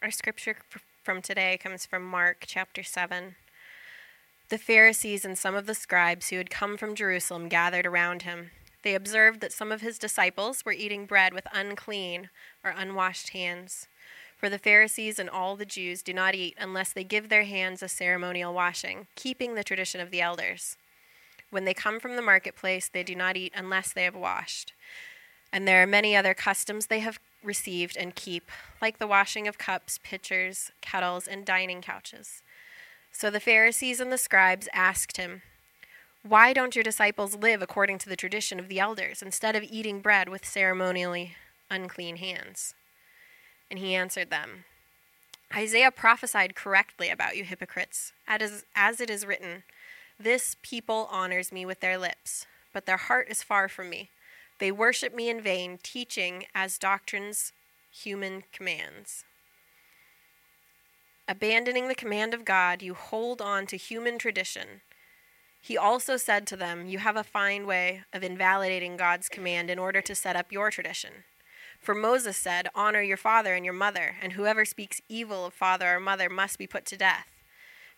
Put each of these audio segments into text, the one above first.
Our scripture from today comes from Mark chapter 7. The Pharisees and some of the scribes who had come from Jerusalem gathered around him. They observed that some of his disciples were eating bread with unclean or unwashed hands. For the Pharisees and all the Jews do not eat unless they give their hands a ceremonial washing, keeping the tradition of the elders. When they come from the marketplace, they do not eat unless they have washed. And there are many other customs they have received and keep, like the washing of cups, pitchers, kettles, and dining couches. So the Pharisees and the scribes asked him, Why don't your disciples live according to the tradition of the elders, instead of eating bread with ceremonially unclean hands? And he answered them, Isaiah prophesied correctly about you hypocrites, as it is written, This people honors me with their lips, but their heart is far from me. They worship me in vain, teaching as doctrines human commands. Abandoning the command of God, you hold on to human tradition. He also said to them, You have a fine way of invalidating God's command in order to set up your tradition. For Moses said, Honor your father and your mother, and whoever speaks evil of father or mother must be put to death.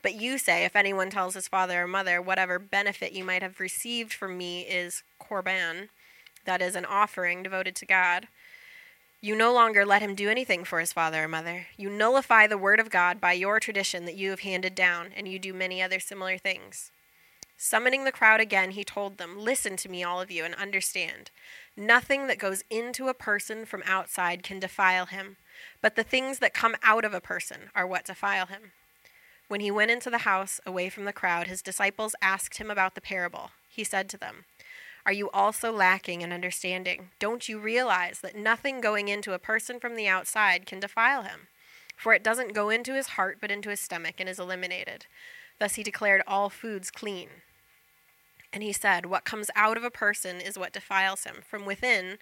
But you say, If anyone tells his father or mother, Whatever benefit you might have received from me is korban, that is, an offering devoted to God. You no longer let him do anything for his father or mother. You nullify the word of God by your tradition that you have handed down, and you do many other similar things. Summoning the crowd again, he told them, Listen to me, all of you, and understand. Nothing that goes into a person from outside can defile him, but the things that come out of a person are what defile him. When he went into the house away from the crowd, his disciples asked him about the parable. He said to them, are you also lacking in understanding? Don't you realize that nothing going into a person from the outside can defile him? For it doesn't go into his heart, but into his stomach, and is eliminated. Thus he declared all foods clean. And he said, What comes out of a person is what defiles him. From within,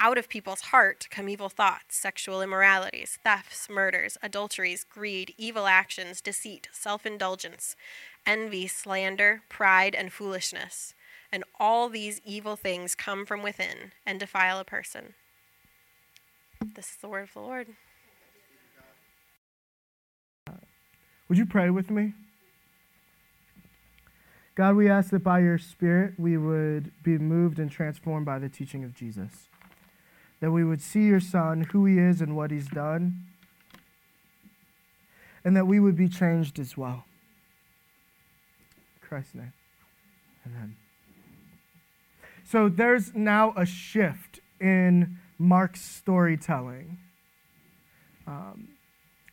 out of people's heart, come evil thoughts, sexual immoralities, thefts, murders, adulteries, greed, evil actions, deceit, self indulgence, envy, slander, pride, and foolishness and all these evil things come from within and defile a person. This is the word of the Lord. Would you pray with me? God, we ask that by your Spirit we would be moved and transformed by the teaching of Jesus. That we would see your Son, who he is and what he's done, and that we would be changed as well. In Christ's name. Amen. So there's now a shift in Mark's storytelling. Um,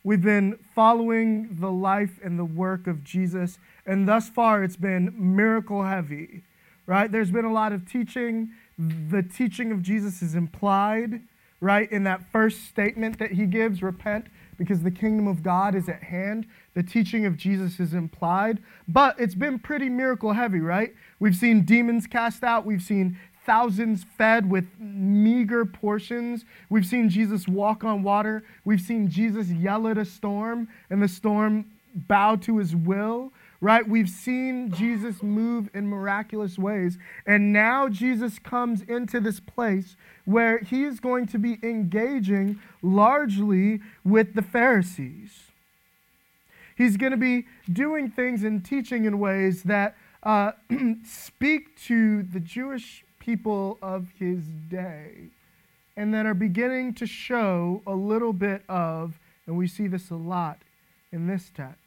we've been following the life and the work of Jesus, and thus far it's been miracle heavy, right? There's been a lot of teaching. The teaching of Jesus is implied, right, in that first statement that he gives repent because the kingdom of God is at hand. The teaching of Jesus is implied, but it's been pretty miracle heavy, right? We've seen demons cast out, we've seen thousands fed with meager portions. We've seen Jesus walk on water. We've seen Jesus yell at a storm and the storm bow to his will, right? We've seen Jesus move in miraculous ways. And now Jesus comes into this place where he is going to be engaging largely with the Pharisees. He's going to be doing things and teaching in ways that uh, speak to the Jewish people of his day and that are beginning to show a little bit of, and we see this a lot in this text,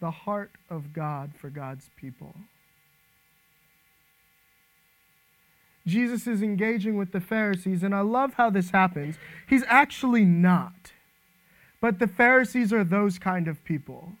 the heart of God for God's people. Jesus is engaging with the Pharisees, and I love how this happens. He's actually not. But the Pharisees are those kind of people,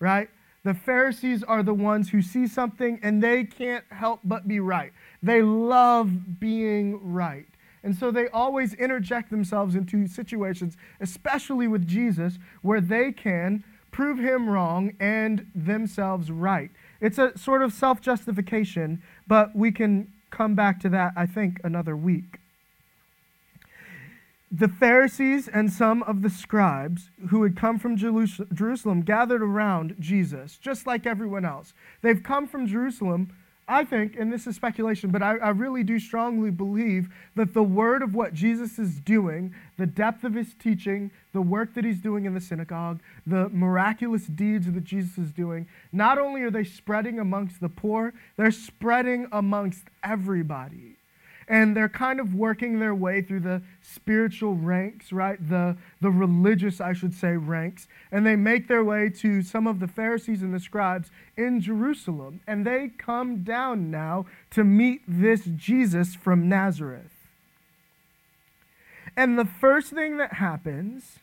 right? The Pharisees are the ones who see something and they can't help but be right. They love being right. And so they always interject themselves into situations, especially with Jesus, where they can prove him wrong and themselves right. It's a sort of self justification, but we can come back to that, I think, another week the Pharisees and some of the scribes who had come from Jerusalem gathered around Jesus, just like everyone else. They've come from Jerusalem I think, and this is speculation, but I, I, really do strongly believe that the word of what Jesus is doing, the depth of his teaching, the work that he's doing in the synagogue, the miraculous deeds that Jesus is doing, not only are they spreading amongst the poor, they're spreading amongst everybody and they're kind of working their way through the spiritual ranks, right? The, the religious, I should say, ranks. And they make their way to some of the Pharisees and the scribes in Jerusalem. And they come down now to meet this Jesus from Nazareth. And the first thing that happens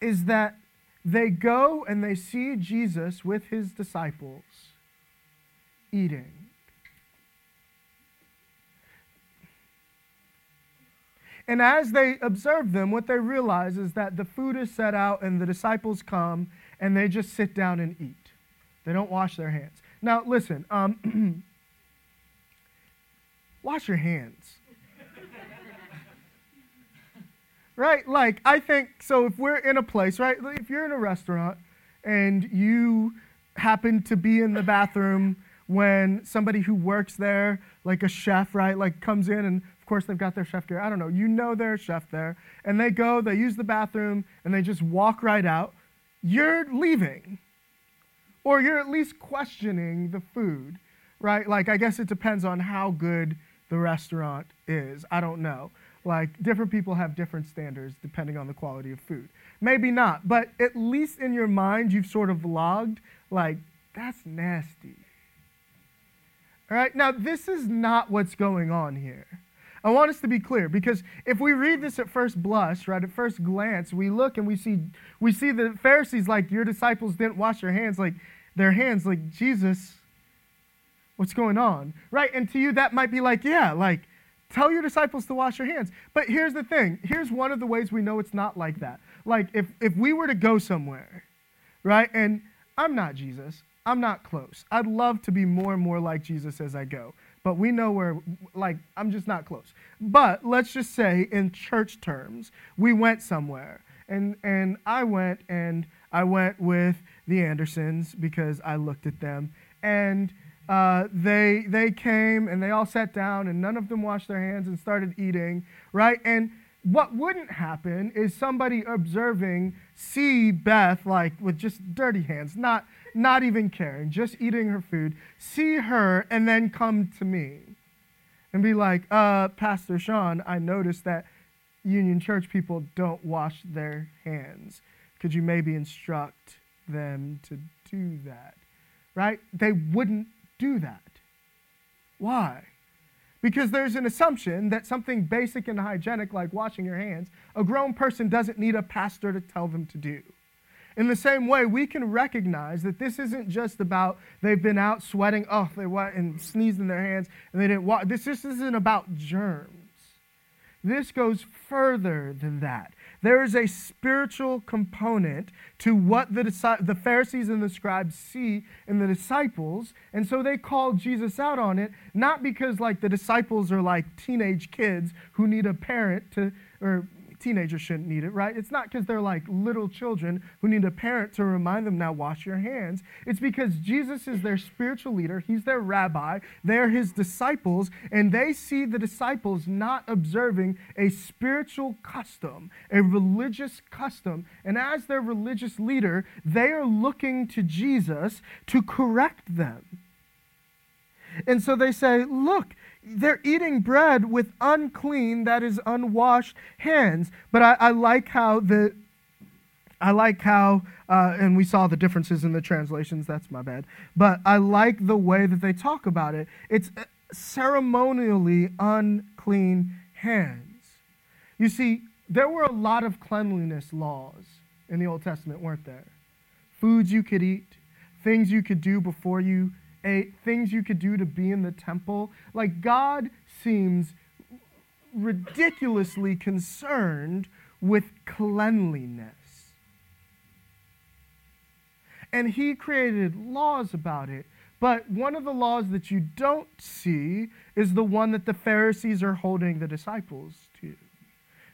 is that they go and they see Jesus with his disciples eating. And as they observe them, what they realize is that the food is set out and the disciples come and they just sit down and eat. They don't wash their hands. Now, listen, um, wash your hands. right? Like, I think, so if we're in a place, right? If you're in a restaurant and you happen to be in the bathroom when somebody who works there, like a chef, right, like comes in and of course, they've got their chef gear. I don't know. You know their chef there. And they go, they use the bathroom, and they just walk right out. You're leaving. Or you're at least questioning the food, right? Like, I guess it depends on how good the restaurant is. I don't know. Like, different people have different standards depending on the quality of food. Maybe not, but at least in your mind, you've sort of logged, like, that's nasty. All right, now this is not what's going on here. I want us to be clear because if we read this at first blush, right, at first glance, we look and we see we see the Pharisees like your disciples didn't wash their hands like their hands like Jesus what's going on? Right? And to you that might be like, yeah, like tell your disciples to wash their hands. But here's the thing. Here's one of the ways we know it's not like that. Like if if we were to go somewhere, right? And I'm not Jesus. I'm not close. I'd love to be more and more like Jesus as I go but we know where, like, I'm just not close. But let's just say, in church terms, we went somewhere. And, and I went, and I went with the Andersons because I looked at them. And uh, they, they came and they all sat down, and none of them washed their hands and started eating, right? And what wouldn't happen is somebody observing see Beth, like, with just dirty hands, not not even caring, just eating her food, see her, and then come to me and be like, uh, Pastor Sean, I noticed that Union Church people don't wash their hands. Could you maybe instruct them to do that? Right? They wouldn't do that. Why? Because there's an assumption that something basic and hygienic like washing your hands, a grown person doesn't need a pastor to tell them to do. In the same way, we can recognize that this isn't just about they've been out sweating, oh, they went and sneezed in their hands and they didn't wash. This just isn't about germs. This goes further than that. There is a spiritual component to what the, the Pharisees and the scribes see in the disciples, and so they call Jesus out on it, not because like the disciples are like teenage kids who need a parent to, or teenagers shouldn't need it, right? It's not because they're like little children who need a parent to remind them, now wash your hands. It's because Jesus is their spiritual leader, He's their rabbi, they're His disciples, and they see the disciples not observing a spiritual custom, a religious custom. And as their religious leader, they are looking to Jesus to correct them. And so they say, Look, they're eating bread with unclean, that is unwashed hands. But I, I like how the I like how, uh, and we saw the differences in the translations, that's my bad. But I like the way that they talk about it. It's uh, ceremonially unclean hands. You see, there were a lot of cleanliness laws in the Old Testament, weren't there? Foods you could eat, things you could do before you things you could do to be in the temple. Like, God seems ridiculously concerned with cleanliness. And He created laws about it. But one of the laws that you don't see is the one that the Pharisees are holding the disciples.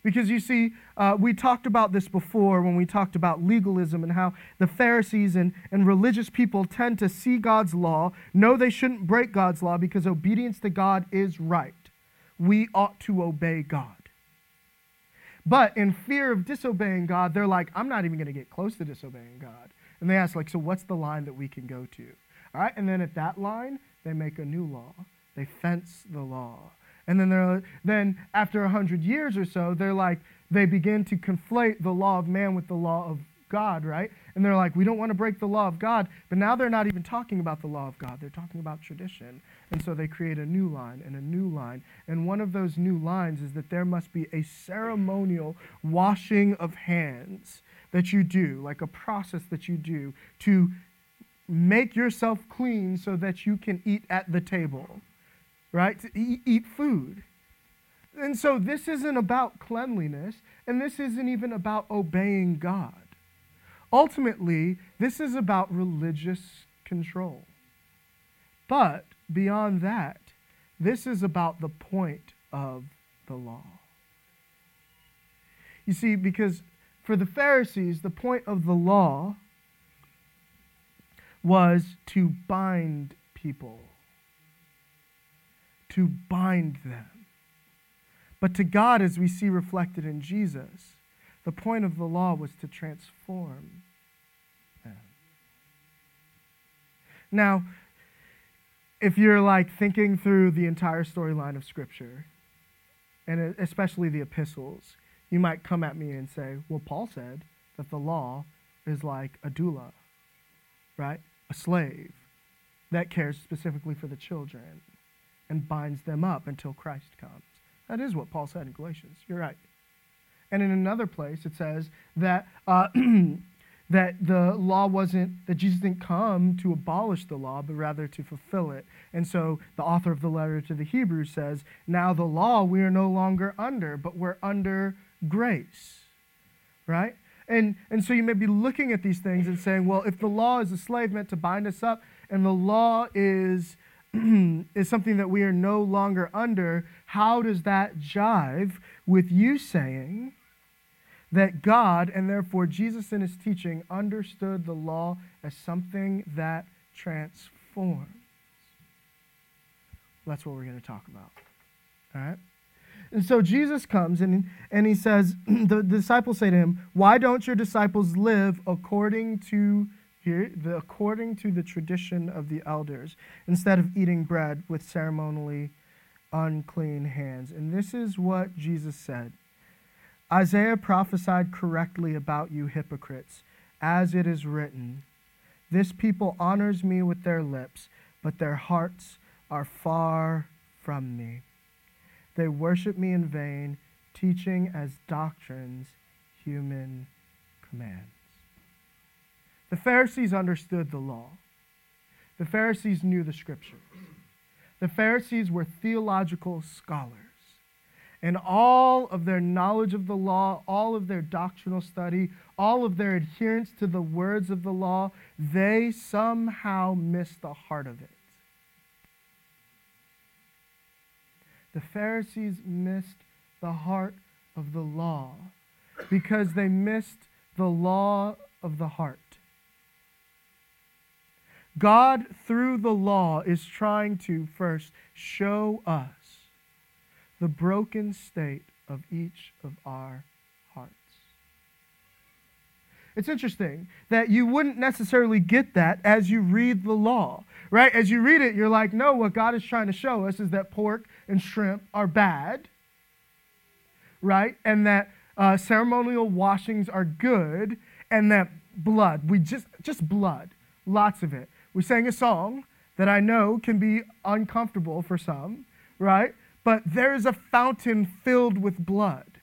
Because you see, uh, we talked about this before when we talked about legalism and how the Pharisees and, and religious people tend to see God's law, know they shouldn't break God's law because obedience to God is right. We ought to obey God. But in fear of disobeying God, they're like, I'm not even going to get close to disobeying God. And they ask, like, so what's the line that we can go to? All right, and then at that line, they make a new law. They fence the law. And then they're then after a hundred years or so, they're like they begin to conflate the law of man with the law of God, right? And they're like, we don't want to break the law of God. But now they're not even talking about the law of God. They're talking about tradition. And so they create a new line and a new line. And one of those new lines is that there must be a ceremonial washing of hands that you do, like a process that you do to make yourself clean so that you can eat at the table right? To eat, eat food. And so this isn't about cleanliness, and this isn't even about obeying God. Ultimately, this is about religious control. But beyond that, this is about the point of the law. You see, because for the Pharisees, the point of the law was to bind people to bind them. But to God, as we see reflected in Jesus, the point of the law was to transform them. Now, if you're like thinking through the entire storyline of Scripture, and especially the epistles, you might come at me and say, well, Paul said that the law is like a doula, right? A slave that cares specifically for the children and binds them up until Christ comes. That is what Paul said in Galatians. You're right. And in another place, it says that, uh, that the law wasn't, that Jesus didn't come to abolish the law, but rather to fulfill it. And so the author of the letter to the Hebrews says, Now the law we are no longer under, but we're under grace. Right? And, and so you may be looking at these things and saying, well, if the law is a slave meant to bind us up, and the law is is something that we are no longer under, how does that jive with you saying that God, and therefore Jesus in his teaching, understood the law as something that transforms? That's what we're going to talk about. All right? And so Jesus comes and, and he says, the, the disciples say to him, Why don't your disciples live according to here, the, according to the tradition of the elders, instead of eating bread with ceremonially unclean hands. And this is what Jesus said Isaiah prophesied correctly about you hypocrites, as it is written This people honors me with their lips, but their hearts are far from me. They worship me in vain, teaching as doctrines human commands. The Pharisees understood the law. The Pharisees knew the scriptures. The Pharisees were theological scholars. And all of their knowledge of the law, all of their doctrinal study, all of their adherence to the words of the law, they somehow missed the heart of it. The Pharisees missed the heart of the law because they missed the law of the heart. God, through the law, is trying to first show us the broken state of each of our hearts. It's interesting that you wouldn't necessarily get that as you read the law, right? As you read it, you're like, no, what God is trying to show us is that pork and shrimp are bad, right? And that uh, ceremonial washings are good, and that blood, we just, just blood, lots of it, we sang a song that I know can be uncomfortable for some, right? But there is a fountain filled with blood.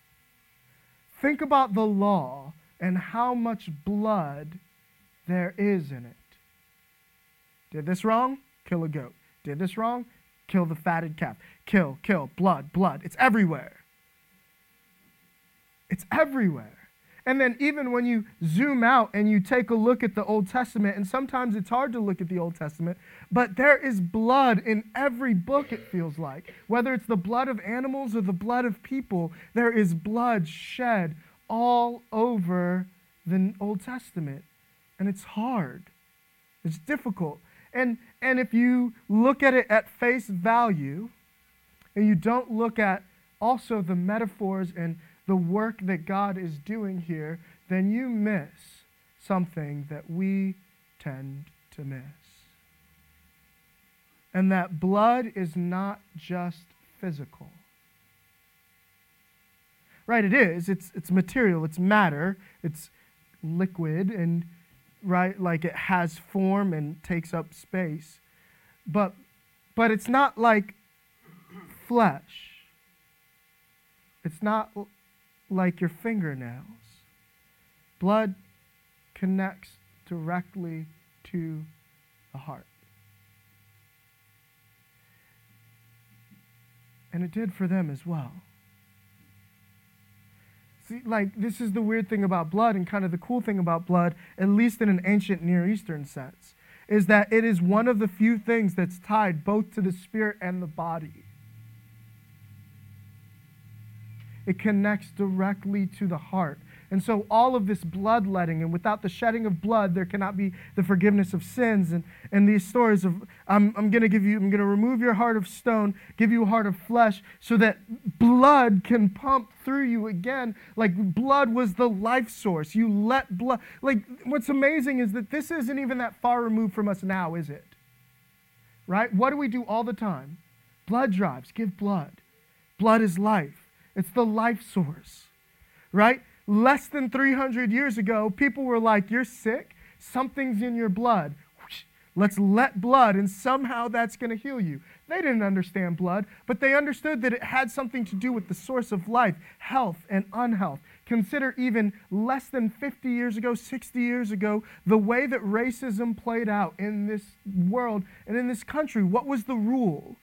Think about the law and how much blood there is in it. Did this wrong? Kill a goat. Did this wrong? Kill the fatted calf. Kill, kill, blood, blood. It's everywhere. It's everywhere. And then, even when you zoom out and you take a look at the Old Testament, and sometimes it's hard to look at the Old Testament, but there is blood in every book, it feels like. Whether it's the blood of animals or the blood of people, there is blood shed all over the Old Testament. And it's hard, it's difficult. And, and if you look at it at face value, and you don't look at also the metaphors and the work that God is doing here, then you miss something that we tend to miss. And that blood is not just physical. Right, it is. It's, it's material, it's matter, it's liquid, and right, like it has form and takes up space. But, but it's not like flesh. It's not like your fingernails. Blood connects directly to the heart. And it did for them as well. See, like, this is the weird thing about blood, and kind of the cool thing about blood, at least in an ancient Near Eastern sense, is that it is one of the few things that's tied both to the spirit and the body. It connects directly to the heart. And so, all of this bloodletting, and without the shedding of blood, there cannot be the forgiveness of sins. And, and these stories of, I'm, I'm going to give you, I'm going to remove your heart of stone, give you a heart of flesh, so that blood can pump through you again. Like blood was the life source. You let blood, like, what's amazing is that this isn't even that far removed from us now, is it? Right? What do we do all the time? Blood drives, give blood. Blood is life. It's the life source, right? Less than 300 years ago, people were like, You're sick, something's in your blood. Let's let blood, and somehow that's going to heal you. They didn't understand blood, but they understood that it had something to do with the source of life, health, and unhealth. Consider even less than 50 years ago, 60 years ago, the way that racism played out in this world and in this country. What was the rule?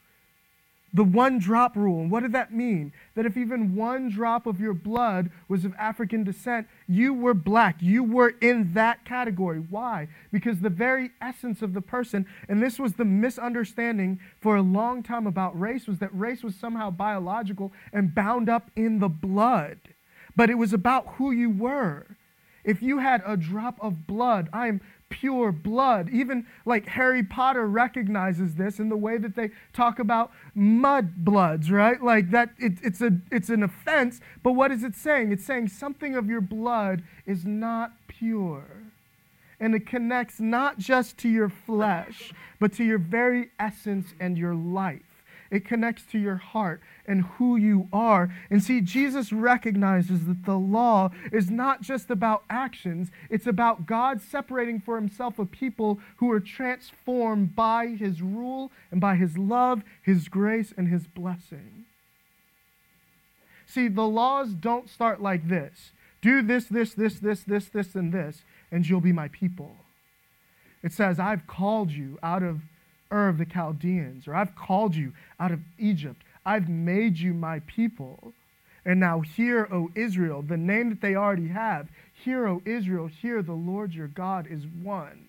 The one drop rule. What did that mean? That if even one drop of your blood was of African descent, you were black. You were in that category. Why? Because the very essence of the person, and this was the misunderstanding for a long time about race, was that race was somehow biological and bound up in the blood. But it was about who you were. If you had a drop of blood, I am pure blood. Even like Harry Potter recognizes this in the way that they talk about mud bloods, right? Like that it, it's a it's an offense, but what is it saying? It's saying something of your blood is not pure. And it connects not just to your flesh, but to your very essence and your life. It connects to your heart and who you are. And see, Jesus recognizes that the law is not just about actions, it's about God separating for himself a people who are transformed by his rule and by his love, his grace, and his blessing. See, the laws don't start like this do this, this, this, this, this, this, and this, and you'll be my people. It says, I've called you out of Ur of the Chaldeans, or I've called you out of Egypt. I've made you my people. And now hear, O Israel, the name that they already have. Hear, O Israel, hear the Lord your God is one.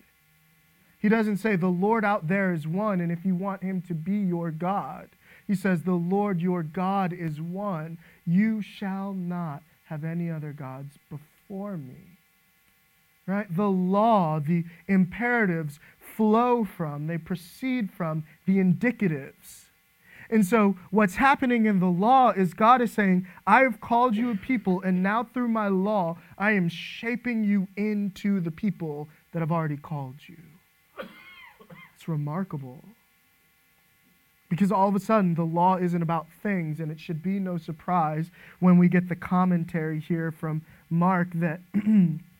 He doesn't say the Lord out there is one, and if you want him to be your God, he says the Lord your God is one. You shall not have any other gods before me. Right? The law, the imperatives flow from, they proceed from the indicatives. And so, what's happening in the law is God is saying, I have called you a people, and now through my law, I am shaping you into the people that I've already called you. It's remarkable. Because all of a sudden, the law isn't about things, and it should be no surprise when we get the commentary here from Mark that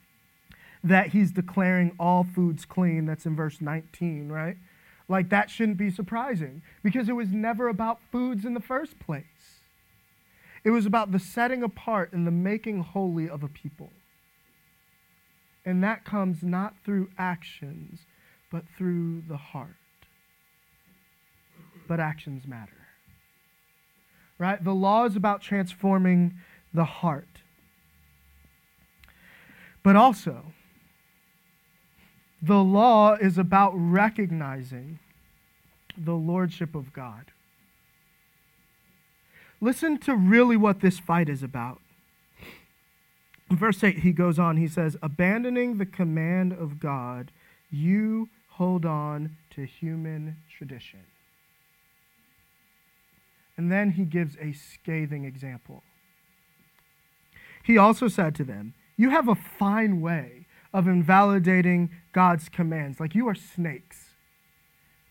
that he's declaring all foods clean. That's in verse 19, right? Like that shouldn't be surprising because it was never about foods in the first place. It was about the setting apart and the making holy of a people. And that comes not through actions, but through the heart. But actions matter. Right? The law is about transforming the heart. But also, the law is about recognizing the lordship of God. Listen to really what this fight is about. In verse 8, he goes on, he says, Abandoning the command of God, you hold on to human tradition. And then he gives a scathing example. He also said to them, You have a fine way of invalidating God's commands, like you are snakes.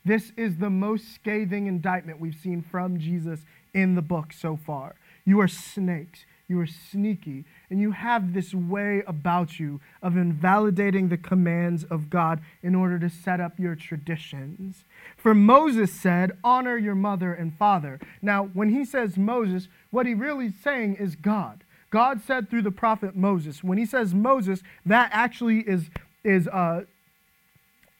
This is the most scathing indictment we've seen from Jesus in the book so far. You are snakes. You are sneaky. And you have this way about you of invalidating the commands of God in order to set up your traditions. For Moses said, Honor your mother and father. Now, when he says Moses, what he really is saying is God. God said through the prophet Moses. When he says Moses, that actually is, is uh,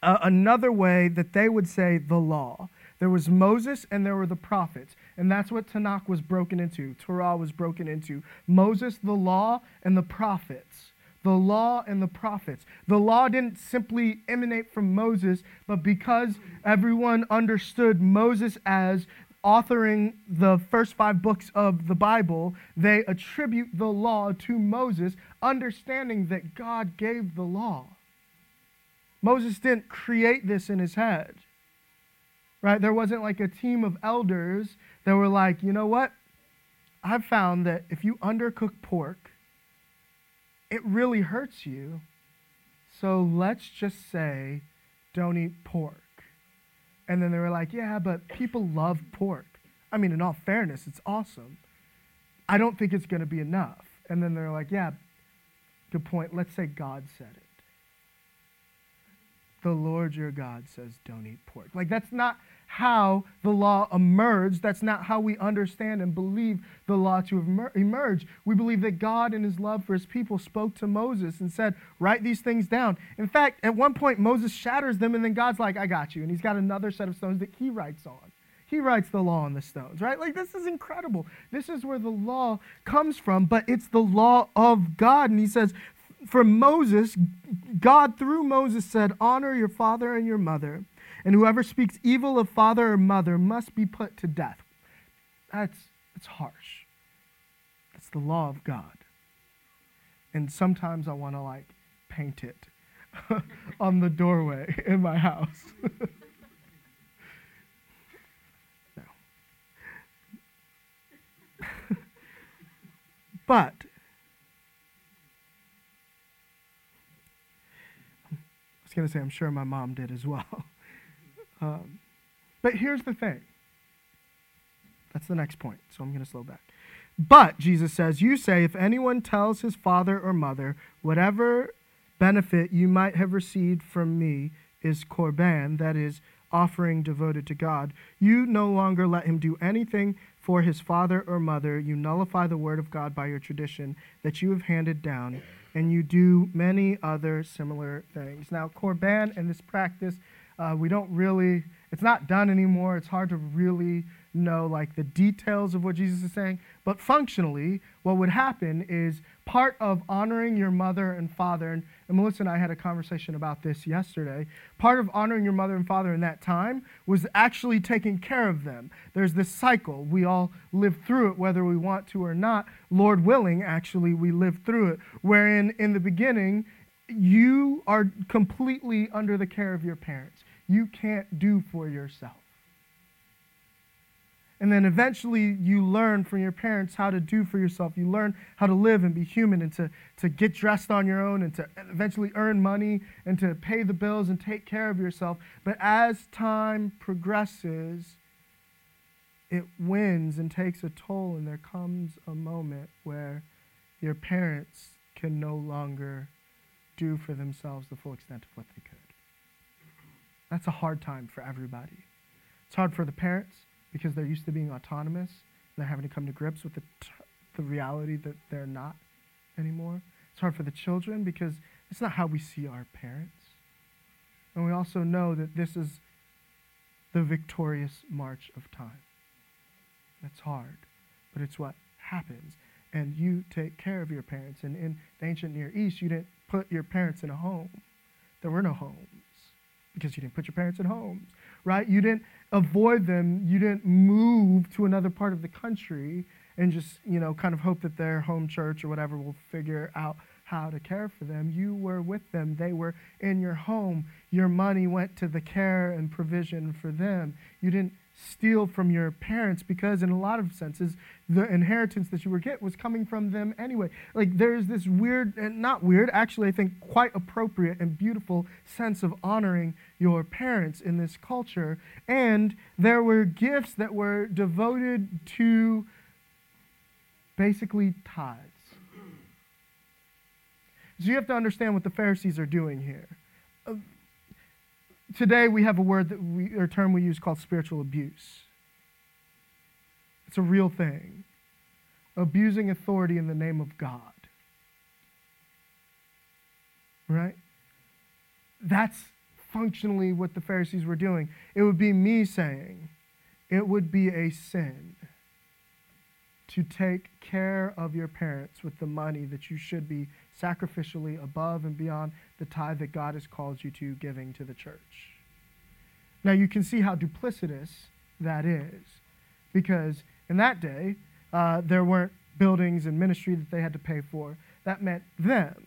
another way that they would say the law. There was Moses and there were the prophets. And that's what Tanakh was broken into. Torah was broken into. Moses, the law, and the prophets. The law and the prophets. The law didn't simply emanate from Moses, but because everyone understood Moses as authoring the first five books of the Bible, they attribute the law to Moses, understanding that God gave the law. Moses didn't create this in his head right? There wasn't like a team of elders that were like, you know what? I've found that if you undercook pork, it really hurts you. So let's just say, don't eat pork. And then they were like, yeah, but people love pork. I mean, in all fairness, it's awesome. I don't think it's going to be enough. And then they're like, yeah, good point. Let's say God said it. The Lord your God says, don't eat pork. Like, that's not how the law emerged. That's not how we understand and believe the law to emerge. We believe that God, in his love for his people, spoke to Moses and said, Write these things down. In fact, at one point, Moses shatters them, and then God's like, I got you. And he's got another set of stones that he writes on. He writes the law on the stones, right? Like, this is incredible. This is where the law comes from, but it's the law of God. And he says, For Moses, God through Moses said, Honor your father and your mother and whoever speaks evil of father or mother must be put to death. That's, that's harsh. That's the law of God. And sometimes I want to like paint it on the doorway in my house. no. but I was going to say, I'm sure my mom did as well. Um, but here's the thing. That's the next point, so I'm going to slow back. But, Jesus says, you say, if anyone tells his father or mother, whatever benefit you might have received from me is korban, that is, offering devoted to God, you no longer let him do anything for his father or mother. You nullify the word of God by your tradition that you have handed down, and you do many other similar things. Now, korban and this practice uh, we don't really, it's not done anymore. It's hard to really know like the details of what Jesus is saying. But functionally, what would happen is part of honoring your mother and father, and, and Melissa and I had a conversation about this yesterday. Part of honoring your mother and father in that time was actually taking care of them. There's this cycle. We all live through it, whether we want to or not. Lord willing, actually, we live through it. Wherein in the beginning, you are completely under the care of your parents you can't do for yourself. And then eventually you learn from your parents how to do for yourself. You learn how to live and be human and to, to get dressed on your own and to eventually earn money and to pay the bills and take care of yourself. But as time progresses, it wins and takes a toll, and there comes a moment where your parents can no longer do for themselves the full extent of what they could. That's a hard time for everybody. It's hard for the parents because they're used to being autonomous. And they're having to come to grips with the, t- the reality that they're not anymore. It's hard for the children because it's not how we see our parents. And we also know that this is the victorious march of time. That's hard, but it's what happens. and you take care of your parents. And in the ancient Near East, you didn't put your parents in a home. There were no homes because you didn't put your parents in homes, right? You didn't avoid them. You didn't move to another part of the country and just, you know, kind of hope that their home church or whatever will figure out how to care for them. You were with them. They were in your home. Your money went to the care and provision for them. You didn't steal from your parents because in a lot of senses the inheritance that you were get was coming from them anyway. Like there's this weird and not weird actually i think quite appropriate and beautiful sense of honoring your parents in this culture. And there were gifts that were devoted to basically tithes. So you have to understand what the pharisees are doing here. Uh, today we have a word that we, or term we use called spiritual abuse. It's a real thing. Abusing authority in the name of God. Right? That's functionally what the Pharisees were doing. It would be me saying, it would be a sin to take care of your parents with the money that you should be sacrificially above and beyond the tithe that God has called you to giving to the church. Now you can see how duplicitous that is, because in that day, uh, there weren't buildings and ministry that they had to pay for. That meant them.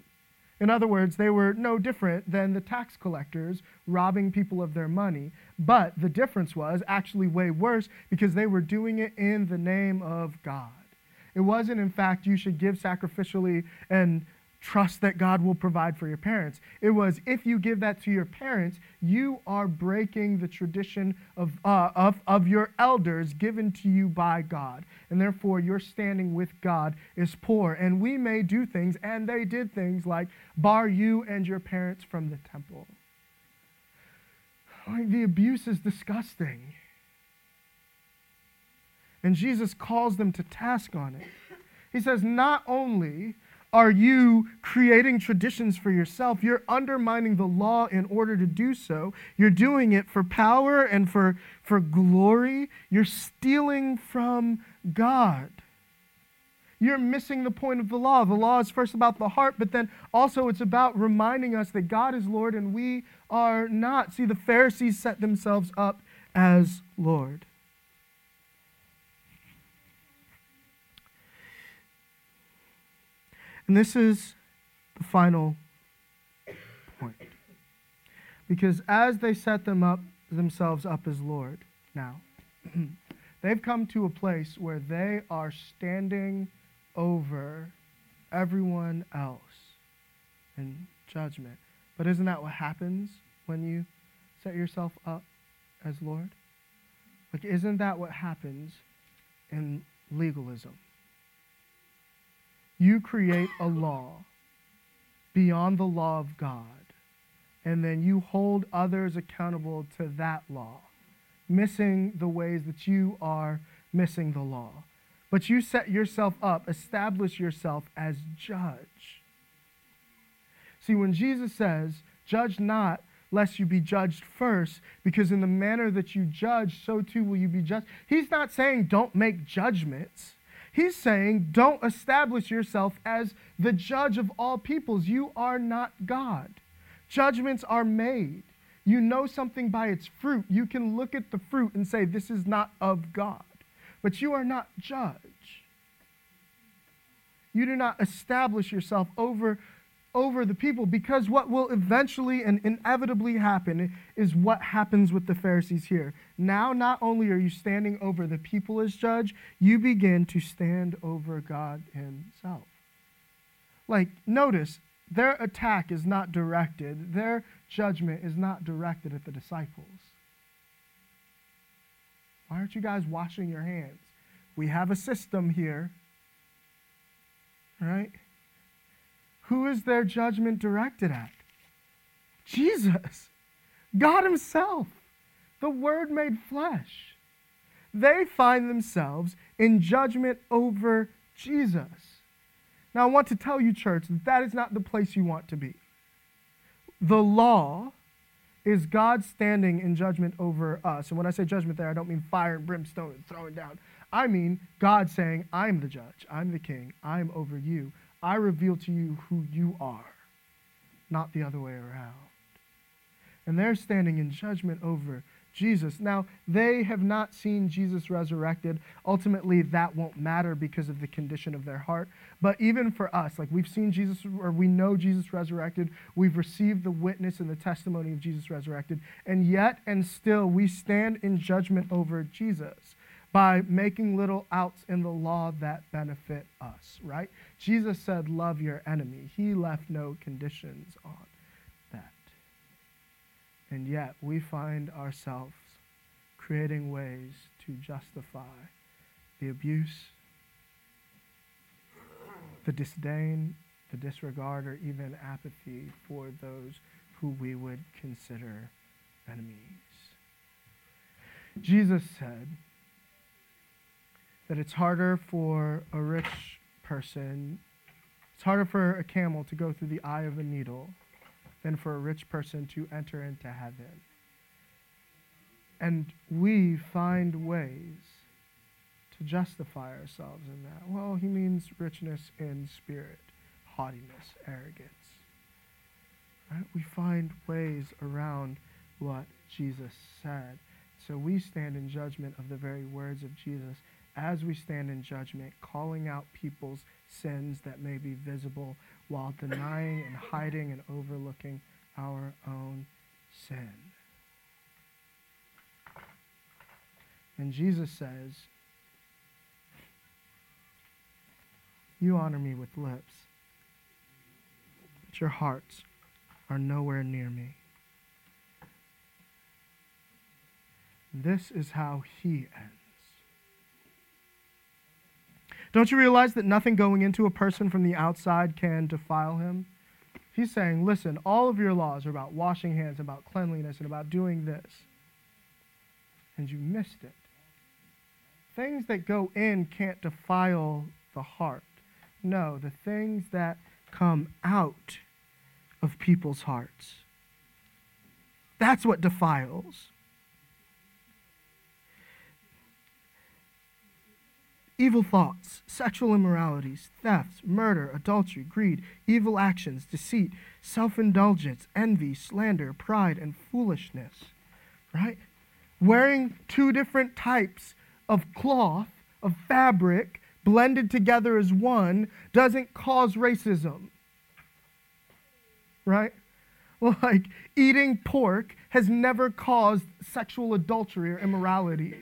In other words, they were no different than the tax collectors robbing people of their money. But the difference was actually way worse because they were doing it in the name of God. It wasn't, in fact, you should give sacrificially and trust that God will provide for your parents. It was if you give that to your parents, you are breaking the tradition of, uh, of, of your elders given to you by God. And therefore, your standing with God is poor. And we may do things, and they did things like bar you and your parents from the temple. Like the abuse is disgusting. And Jesus calls them to task on it. He says, not only are you creating traditions for yourself? You're undermining the law in order to do so. You're doing it for power and for, for glory. You're stealing from God. You're missing the point of the law. The law is first about the heart, but then also it's about reminding us that God is Lord and we are not. See, the Pharisees set themselves up as Lord. And this is the final point. Because as they set them up themselves up as Lord now, they've come to a place where they are standing over everyone else in judgment. But isn't that what happens when you set yourself up as Lord? Like, isn't that what happens in legalism? You create a law beyond the law of God, and then you hold others accountable to that law, missing the ways that you are missing the law. But you set yourself up, establish yourself as judge. See, when Jesus says, Judge not, lest you be judged first, because in the manner that you judge, so too will you be judged. He's not saying don't make judgments. He's saying, don't establish yourself as the judge of all peoples. You are not God. Judgments are made. You know something by its fruit. You can look at the fruit and say, this is not of God. But you are not judge. You do not establish yourself over over the people because what will eventually and inevitably happen is what happens with the Pharisees here. Now, not only are you standing over the people as judge, you begin to stand over God Himself. Like, notice, their attack is not directed, their judgment is not directed at the disciples. Why aren't you guys washing your hands? We have a system here, right? Who is their judgment directed at? Jesus, God Himself, the Word made flesh. They find themselves in judgment over Jesus. Now, I want to tell you, church, that that is not the place you want to be. The law is God standing in judgment over us. And when I say judgment there, I don't mean fire and brimstone and throwing down. I mean God saying, I'm the judge, I'm the king, I'm over you. I reveal to you who you are, not the other way around. And they're standing in judgment over Jesus. Now, they have not seen Jesus resurrected. Ultimately, that won't matter because of the condition of their heart. But even for us, like we've seen Jesus, or we know Jesus resurrected, we've received the witness and the testimony of Jesus resurrected, and yet and still we stand in judgment over Jesus by making little outs in the law that benefit us, right? Jesus said, Love your enemy. He left no conditions on that. and yet we find ourselves creating ways to justify the abuse, the disdain, the disregard, or even apathy for those who we would consider enemies. Jesus said that it's harder for a rich person, it's harder for a camel to go through the eye of a needle than for a rich person to enter into heaven. And we find ways to justify ourselves in that. Well, he means richness in spirit, haughtiness, arrogance. Right? We find ways around what Jesus said. So we stand in judgment of the very words of Jesus as we stand in judgment, calling out people's sins that may be visible while denying and hiding and overlooking our own sin. And Jesus says, You honor me with lips, but your hearts are nowhere near me. This is how he ends. Don't you realize that nothing going into a person from the outside can defile him? He's saying, listen, all of your laws are about washing hands, about cleanliness, and about doing this. And you missed it. Things that go in can't defile the heart. No, the things that come out of people's hearts. That's what defiles. Evil thoughts, sexual immoralities, thefts, murder, adultery, greed, evil actions, deceit, self indulgence, envy, slander, pride, and foolishness. Right? Wearing two different types of cloth, of fabric, blended together as one, doesn't cause racism. Right? Like, eating pork has never caused sexual adultery or immorality.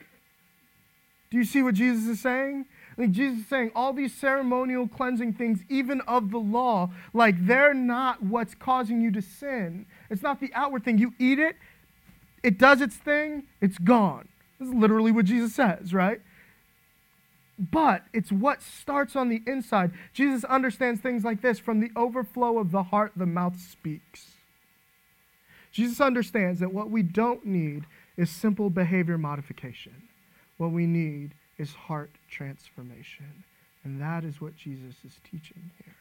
Do you see what Jesus is saying? Like Jesus is saying, all these ceremonial cleansing things, even of the law, like they're not what's causing you to sin. It's not the outward thing. You eat it, it does its thing, it's gone. This is literally what Jesus says, right? But it's what starts on the inside. Jesus understands things like this from the overflow of the heart, the mouth speaks. Jesus understands that what we don't need is simple behavior modification. What we need is heart transformation. And that is what Jesus is teaching here.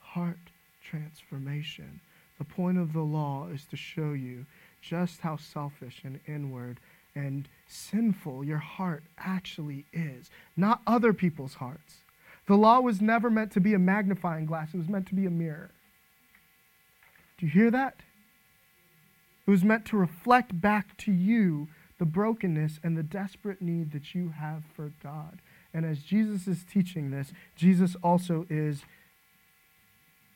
Heart transformation. The point of the law is to show you just how selfish and inward and sinful your heart actually is, not other people's hearts. The law was never meant to be a magnifying glass, it was meant to be a mirror. Do you hear that? It was meant to reflect back to you the brokenness and the desperate need that you have for God. And as Jesus is teaching this, Jesus also is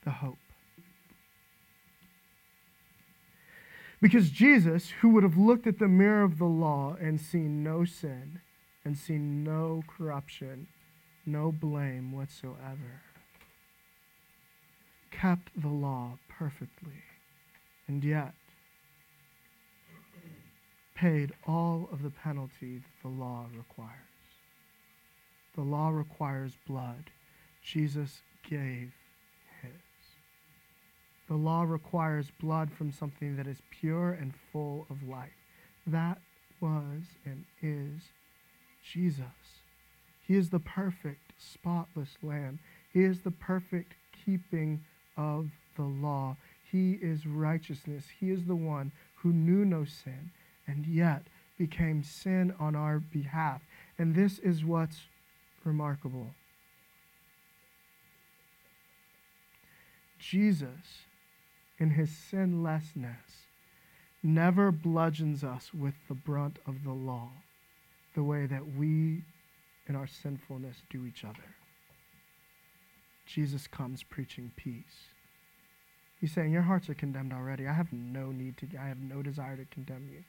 the hope. Because Jesus, who would have looked at the mirror of the law and seen no sin and seen no corruption, no blame whatsoever, kept the law perfectly. And yet, paid all of the penalty that the law requires. The law requires blood. Jesus gave his. The law requires blood from something that is pure and full of life. That was and is Jesus. He is the perfect, spotless Lamb. He is the perfect keeping of the law. He is righteousness. He is the one who knew no sin and yet became sin on our behalf. And this is what's remarkable. Jesus, in his sinlessness, never bludgeons us with the brunt of the law the way that we, in our sinfulness, do each other. Jesus comes preaching peace. He's saying, Your hearts are condemned already. I have no need to, I have no desire to condemn you,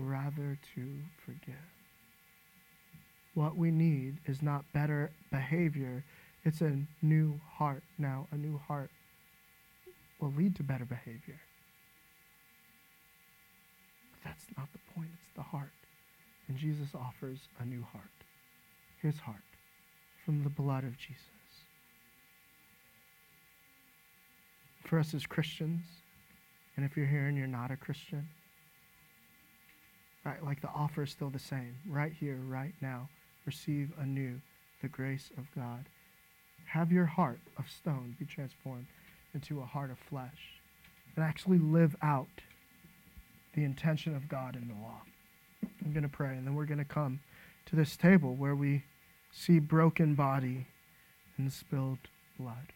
rather to forgive. What we need is not better behavior, it's a new heart. Now, a new heart will lead to better behavior. But that's not the point, it's the heart. And Jesus offers a new heart, his heart, from the blood of Jesus. For us as Christians, and if you're here and you're not a Christian, right, like the offer is still the same. Right here, right now, receive anew the grace of God. Have your heart of stone be transformed into a heart of flesh and actually live out the intention of God in the law. I'm going to pray, and then we're going to come to this table where we see broken body and spilled blood.